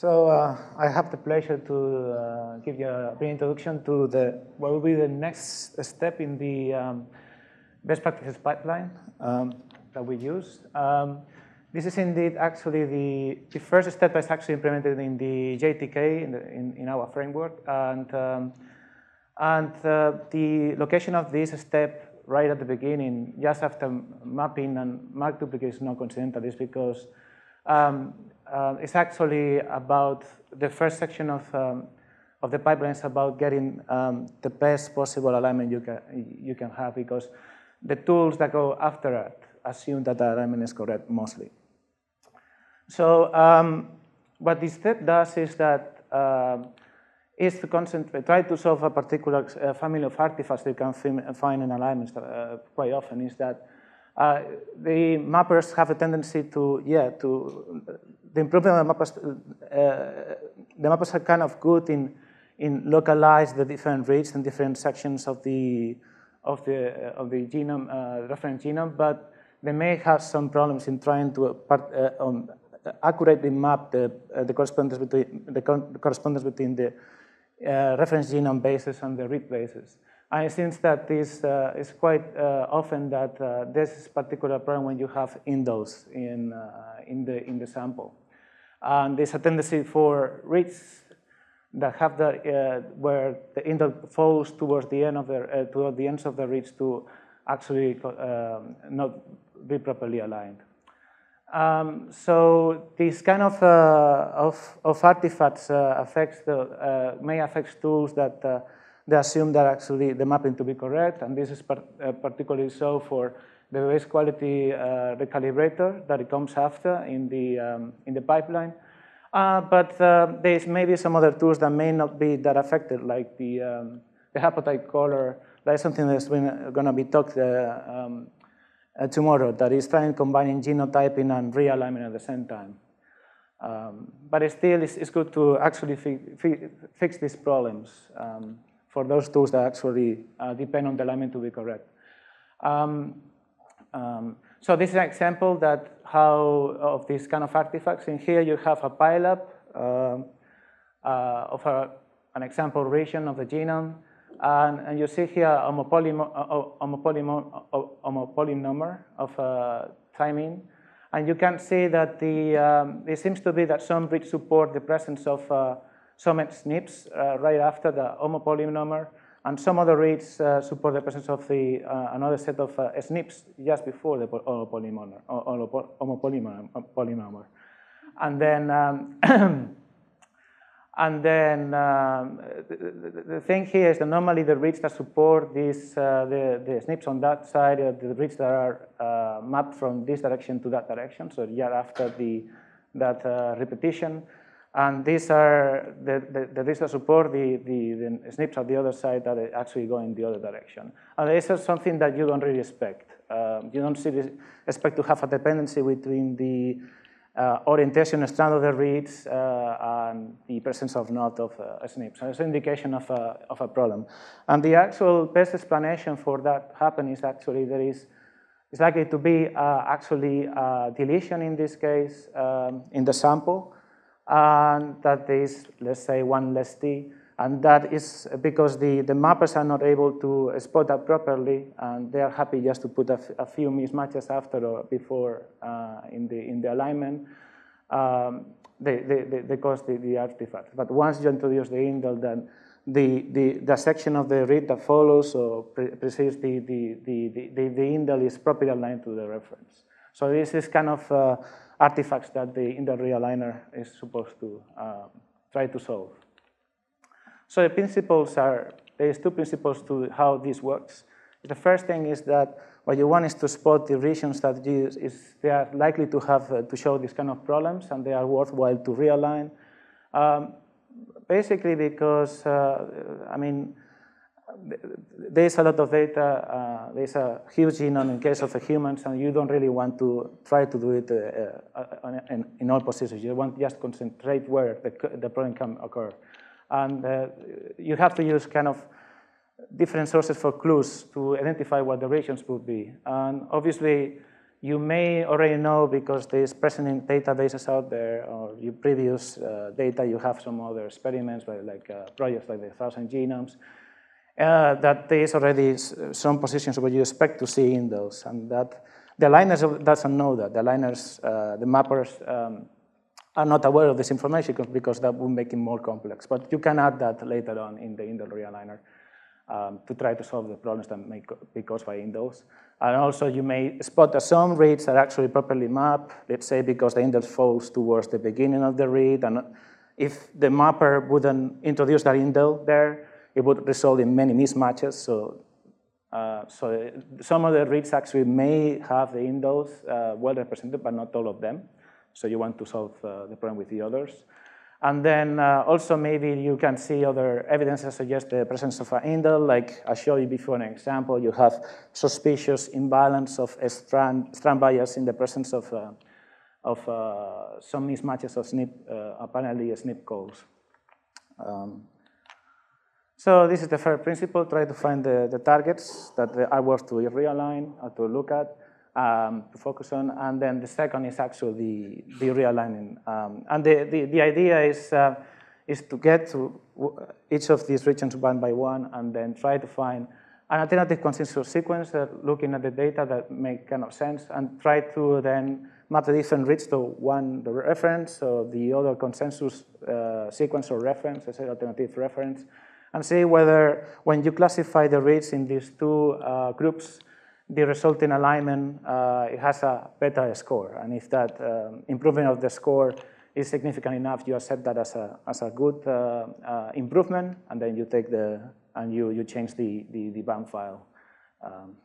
So uh, I have the pleasure to uh, give you a brief introduction to the, what will be the next step in the um, best practices pipeline um, that we use. Um, this is indeed actually the, the first step that's actually implemented in the GATK in, the, in, in our framework. And, um, and uh, the location of this step right at the beginning, just after mapping and mark duplicate is not coincidental, is because um, uh, it's actually about the first section of, um, of the pipeline is about getting um, the best possible alignment you can, you can have because the tools that go after it assume that the alignment is correct mostly. So um, what this step does is that uh, is to concentrate, try to solve a particular uh, family of artifacts that you can find in alignments uh, quite often is that uh, the mappers have a tendency to, yeah, to, the improvement of the mappers, uh, the mappers are kind of good in, in localize the different reads and different sections of the, of the, uh, of the genome, uh, reference genome, but they may have some problems in trying to part, uh, um, accurately map the, uh, the correspondence between the, correspondence between the reference genome bases and the read bases. And it seems that this uh, is quite uh, often that uh, this is particular problem when you have indels in, uh, in, the, in the sample. And there's a tendency for reads that have the, uh, where the indel falls towards the end of the, uh, toward the ends of the reads to actually um, not be properly aligned. Um, so this kind of, of, of, artifacts affects the, may affect tools that they assume that actually the mapping to be correct, and this is par uh, particularly so for the base quality uh, recalibrator that it comes after in the, um, in the pipeline. Uh, but uh, there's maybe some other tools that may not be that affected, like the, um, the haplotype caller. That is something that's going to be talked uh, um, uh, tomorrow, that is trying combining genotyping and realignment at the same time. Um, but it still, it's, it's, good to actually fi fi fix these problems. Um, for those tools that actually uh, depend on the alignment to be correct. Um, um, so this is an example that how of these kind of artifacts. In here you have a pileup uh, uh, of a, an example region of the genome. And, and you see here a homopolymer of uh, thymine. And you can see that the, um, it seems to be that some reads support the presence of uh, some SNPs uh, right after the homopolymer, and some other reads uh, support the presence of the uh, another set of SNPs just before the homopolymer. And then, um, and then um, the, the, thing here is that normally the reads that support these, uh, the, the SNPs on that side are the reads that are uh, mapped from this direction to that direction, so yeah after the, that uh, repetition. And these are the, the, the support the, the, the SNPs at the other side that actually go in the other direction. And this is something that you don't really expect. Um, you don't see this, expect to have a dependency between the uh, orientation strand of the reads uh, and the presence of not of uh, SNPs. So it's an indication of a, of a problem. And the actual best explanation for that happening is actually there is it's likely to be uh, actually a deletion in this case um, in the sample and that is, let's say, one less t. And that is because the, the mappers are not able to spot that properly, and they are happy just to put a, few mismatches after or before uh, in, the, in the alignment. Um, they, they, they, cause the, the artifact. But once you introduce the indel, then the, the, the section of the read that follows or precedes the, the, the, the, the indel is properly aligned to the reference. So this is kind of uh, artifacts that the indel realigner is supposed to um, try to solve. So the principles are, there's two principles to how this works. The first thing is that what you want is to spot the regions that you, is, they are likely to have uh, to show these kind of problems and they are worthwhile to realign. Um, basically because, uh, I mean, there's a lot of data. Uh, there's a huge genome in case of humans, and you don't really want to try to do it uh, uh, in, in, all positions. You want just concentrate where the, the problem can occur. And uh, you have to use kind of different sources for clues to identify what the regions would be. And obviously, you may already know because there's present in databases out there or your previous uh, data, you have some other experiments like, like projects like the Thousand Genomes, uh, that there is already some positions where you expect to see in those, and that the aligners doesn't know that. The aligners, uh, the mappers, um, are not aware of this information because that would make it more complex. But you can add that later on in the indel realigner um, to try to solve the problems that may be caused by indels. And also you may spot that some reads are actually properly mapped, let's say because the indel falls towards the beginning of the read. And if the mapper wouldn't introduce that indel there, it would result in many mismatches. So, uh, so some of the reads actually may have the indels uh, well represented, but not all of them. So you want to solve uh, the problem with the others. And then uh, also maybe you can see other evidence that suggests the presence of an indel, like I showed you before an example, you have suspicious imbalance of strand, strand bias in the presence of, uh, of uh, some mismatches of SNP, apparently SNP calls. Um, so this is the first principle, try to find the, the targets that are worth to realign or to look at, um, to focus on. And then the second is actually the, the realigning. Um, and the, the, the, idea is, uh, is to get to each of these regions one by one and then try to find an alternative consensus sequence that looking at the data that make kind of sense and try to then map the different reads to one the reference or the other consensus uh, sequence or reference, as an alternative reference, and see whether when you classify the reads in these two uh, groups, the resulting alignment uh, it has a better score. And if that um, improvement of the score is significant enough, you accept that as a, as a good uh, uh improvement, and then you take the, and you, you change the, the, the BAM file. Um,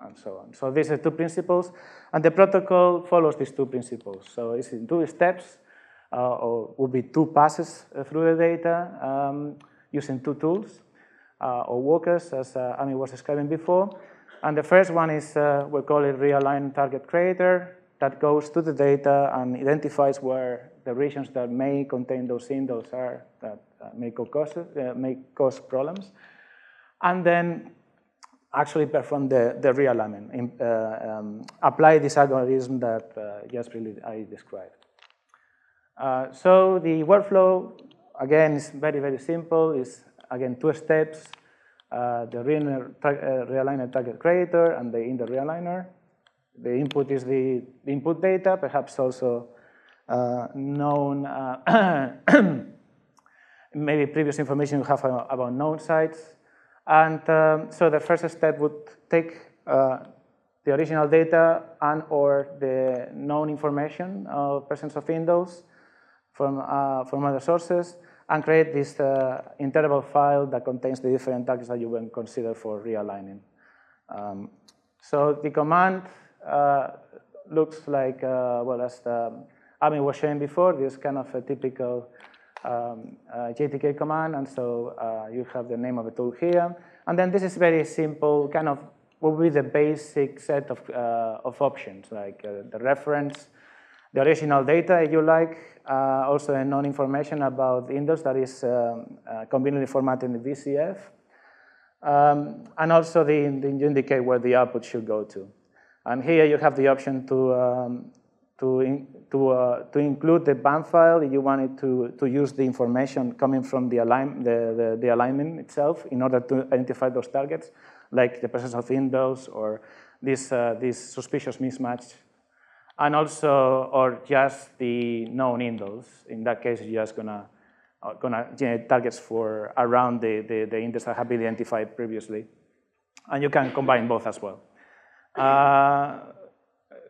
and so on. So these are two principles, and the protocol follows these two principles. So it's in two steps, uh, or would be two passes through the data. Um, using two tools uh, or walkers, as uh, Ami was describing before. And the first one is, uh, we call it realign target creator, that goes to the data and identifies where the regions that may contain those indels are that uh, may, cause, uh, may cause problems. And then actually perform the, the realignment, uh, um, apply this algorithm that uh, just really I described. Uh, so the workflow again, it's very, very simple. It's, again, two steps. Uh, the realigner uh, target creator and the indel realigner. The input is the, input data, perhaps also uh, known, uh, maybe previous information you have about known sites. And um, so the first step would take uh, the original data and or the known information of presence of indels from, from other sources and create this uh, interval file that contains the different tags that you will consider for realigning. Um, so the command uh, looks like, uh, well, as the, Ami was showing before, this kind of a typical um, uh, GATK command, and so uh, you have the name of the tool here. And then this is very simple, kind of will be the basic set of, uh, of options, like the reference, the original data, if you like, uh, also a known information about indels that is um, uh, conveniently formatted in VCF, um, and also the, the, indicate where the output should go to. And here you have the option to, um, to, in, to, uh, to include the BAM file if you wanted to, to use the information coming from the, align, the, the, the alignment itself in order to identify those targets, like the presence of indels or this, uh, this suspicious mismatch and also, or just the known indels. In that case, you're just gonna, uh, gonna generate targets for around the, the, the indels that have been identified previously. And you can combine both as well. Uh,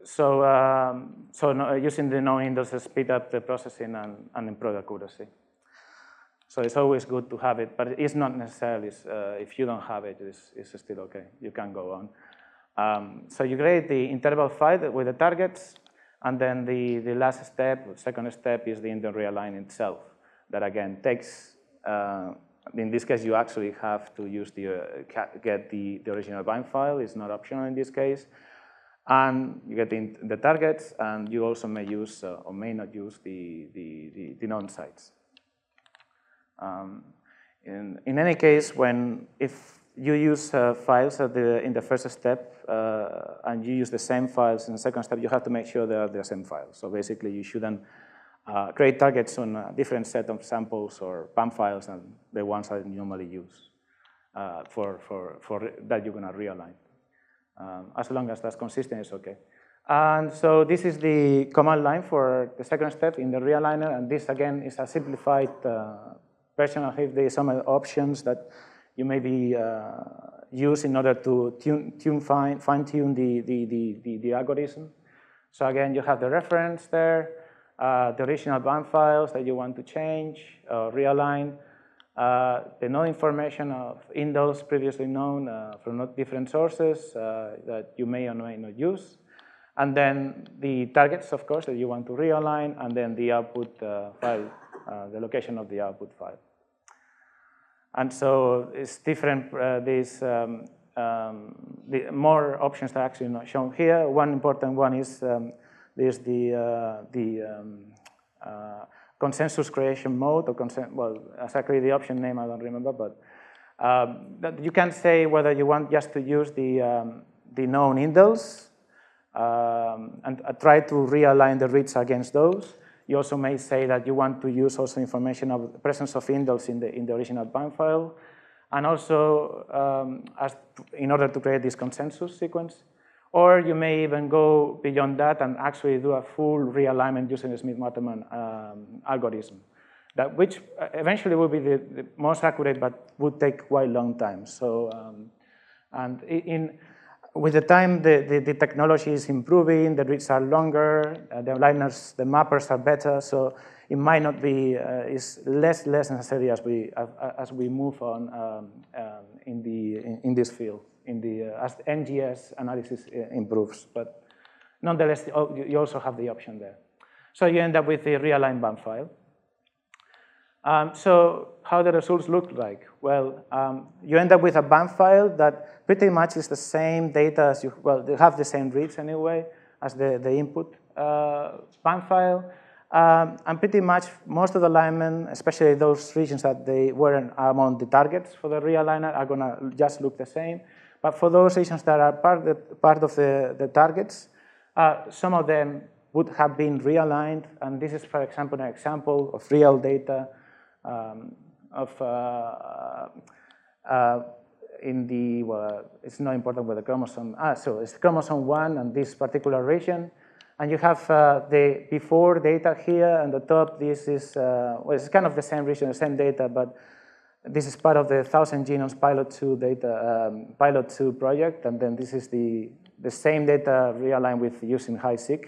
so, um, so no, using the known indels to speed up the processing and, and improve accuracy. So it's always good to have it, but it's not necessarily, uh, if you don't have it, it's, it's still okay. You can go on. Um, so you create the interval file with the targets, and then the, the last step, second step, is the indel realign itself. That again takes, uh, in this case, you actually have to use the, uh, get the, the original BAM file. It's not optional in this case. And you get the, the targets, and you also may use uh, or may not use the, the, the, the known sites. Um, in, in any case, when if you use uh, files the, in the first step, uh, and you use the same files in the second step, you have to make sure they are the same files. So basically, you shouldn't uh, create targets on a different set of samples or BAM files than the ones that you normally use uh, for, for, for that you're going to realign. Um, as long as that's consistent, it's OK. And so this is the command line for the second step in the realigner. And this, again, is a simplified uh, version of are some options that you maybe uh, use in order to tune, tune fine, fine tune the, the, the, the, algorithm. So again, you have the reference there, uh, the original BAM files that you want to change, uh, realign, uh, the known information of indels previously known uh, from different sources uh, that you may or may not use, and then the targets, of course, that you want to realign, and then the output uh, file, the location of the output file. And so it's different, uh, these um, um, the more options are actually not shown here. One important one is um, there's the, uh, the um, uh, consensus creation mode, or well, exactly the option name I don't remember, but um, you can say whether you want just to use the, um, the known indels and uh, try to realign the reads against those, you also may say that you want to use also information of the presence of indels in the, in the original BAM file, and also um, as, in order to create this consensus sequence. Or you may even go beyond that and actually do a full realignment using the Smith-Waterman um, algorithm, that which uh, eventually will be the, the, most accurate, but would take quite a long time. So, um, and in, with the time, the, the, the, technology is improving, the reads are longer, uh, the aligners, the mappers are better, so it might not be, uh, is less less necessary as we, uh, as we move on um, um, in, the, in, in, this field, in the, uh, as NGS analysis uh, improves. But nonetheless, oh, you also have the option there. So you end up with the realigned BAM file. Um, so how the results look like? Well, um, you end up with a BAM file that pretty much is the same data as you, well, they have the same reads anyway as the, the input uh, BAM file. Um, and pretty much most of the alignment, especially those regions that they weren't among the targets for the realigner, are going to just look the same. But for those regions that are part, the, part of the, the targets, uh, some of them would have been realigned. And this is, for example, an example of real data um, of uh, uh, in the, well, it's not important where the chromosome, ah, so it's chromosome one and this particular region. And you have uh, the before data here and the top, this is, well, it's kind of the same region, the same data, but this is part of the 1,000 genomes pilot 2 data, um, pilot 2 project. And then this is the, the same data realigned with using HiSeq.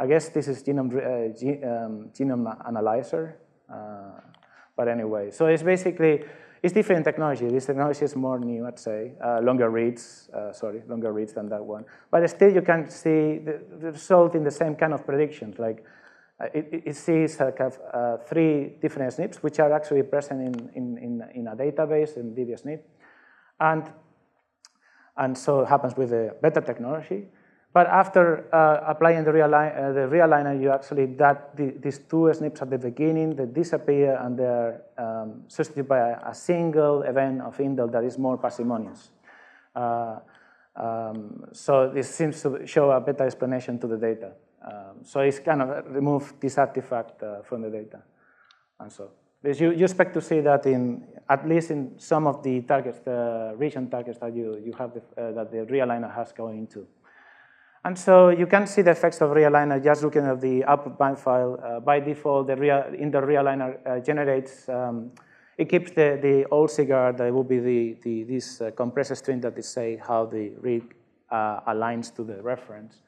I guess this is genome, uh, ge um, genome analyzer. Uh, but anyway, so it's basically, it's different technology. This technology is more new, I'd say, uh, longer reads, uh, sorry, longer reads than that one. But still you can see the, the result in the same kind of predictions. Like uh, it, it, sees like uh, three different SNPs, which are actually present in, in, in, in a database in DBSNP. And, and so it happens with the better technology. But after uh, applying the, uh, the realigner, you actually, that the, these two SNPs at the beginning, they disappear and they're um, substituted by a, a, single event of indel that is more parsimonious. Uh, um, so this seems to show a better explanation to the data. Um, so it's kind of remove this artifact uh, from the data. And so you, you expect to see that in, at least in some of the targets, the region targets that you, you have, the, uh, that the realigner has going into. And so you can see the effects of realigner just looking at the output BAM file. Uh, by default, the real, in the realigner uh, generates, um, it keeps the, the old cigar that will be the, the, this uh, compressor string that is say how the read uh, aligns to the reference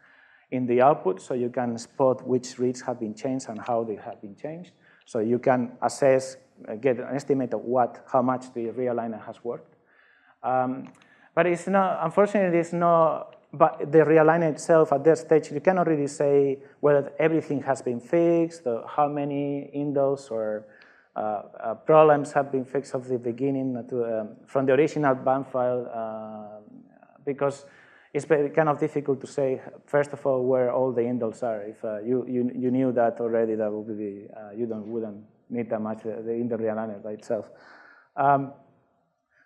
in the output, so you can spot which reads have been changed and how they have been changed. So you can assess, uh, get an estimate of what, how much the realigner has worked. Um, but it's not, unfortunately, it's not but the realignment itself at that stage, you cannot really say whether everything has been fixed, or how many indels or uh, uh, problems have been fixed from the beginning to, um, from the original BAM file, uh, because it's kind of difficult to say, first of all, where all the indels are. If uh, you, you, you, knew that already, that would be, uh, you don't, wouldn't need that much the, the indel realigner by itself. Um,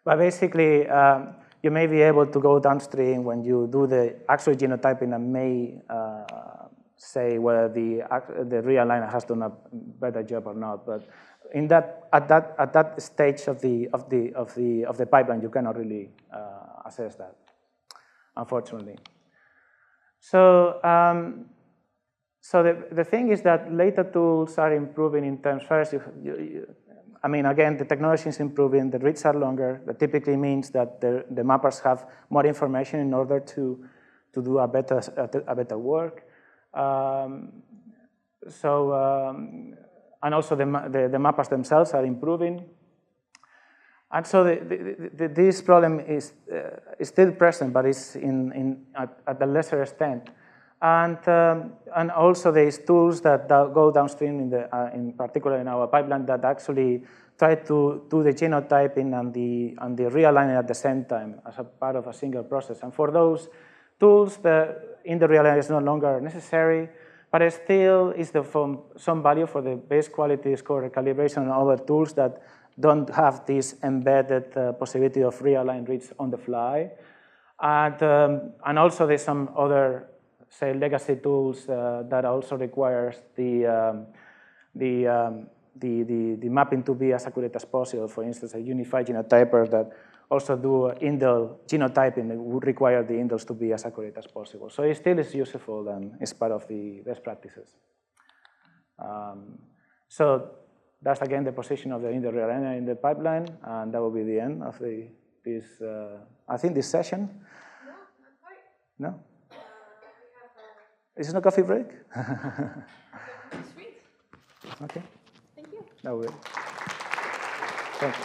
But basically, um, you may be able to go downstream when you do the actual genotyping and may uh, say whether the, the realigner has done a better job or not. But in that, at, that, at that stage of the, of, the, of, the, of the pipeline, you cannot really uh, assess that, unfortunately. So, um, so the, the thing is that later tools are improving in terms, first, you, you, I mean, again, the technology is improving, the reads are longer. That typically means that the, the mappers have more information in order to, to do a better, a, better work. Um, so, um, and also the, the, the, mappers themselves are improving. And so the, the, this problem is, uh, is still present, but it's in, in, at, at a lesser extent. And, um, and also there's tools that, go downstream, in, the, uh, in particular in our pipeline, that actually try to do the genotyping and the, and the realigning at the same time as a part of a single process. And for those tools, the indel realigner is no longer necessary, but it still is the, from some value for the base quality score calibration and other tools that don't have this embedded uh, possibility of realign reads on the fly. And, um, and also there's some other say, legacy tools uh, that also requires the, um, the, um, the, the, the, mapping to be as accurate as possible. For instance, a unified genotyper that also do indel genotyping would require the indels to be as accurate as possible. So it still is useful and is part of the best practices. Um, so that's again the position of the indel realigner in the pipeline, and that will be the end of the, this, uh, I think this session. No, not quite. No? Is it a coffee break? Sweet. Okay. Thank you. No, Thank you.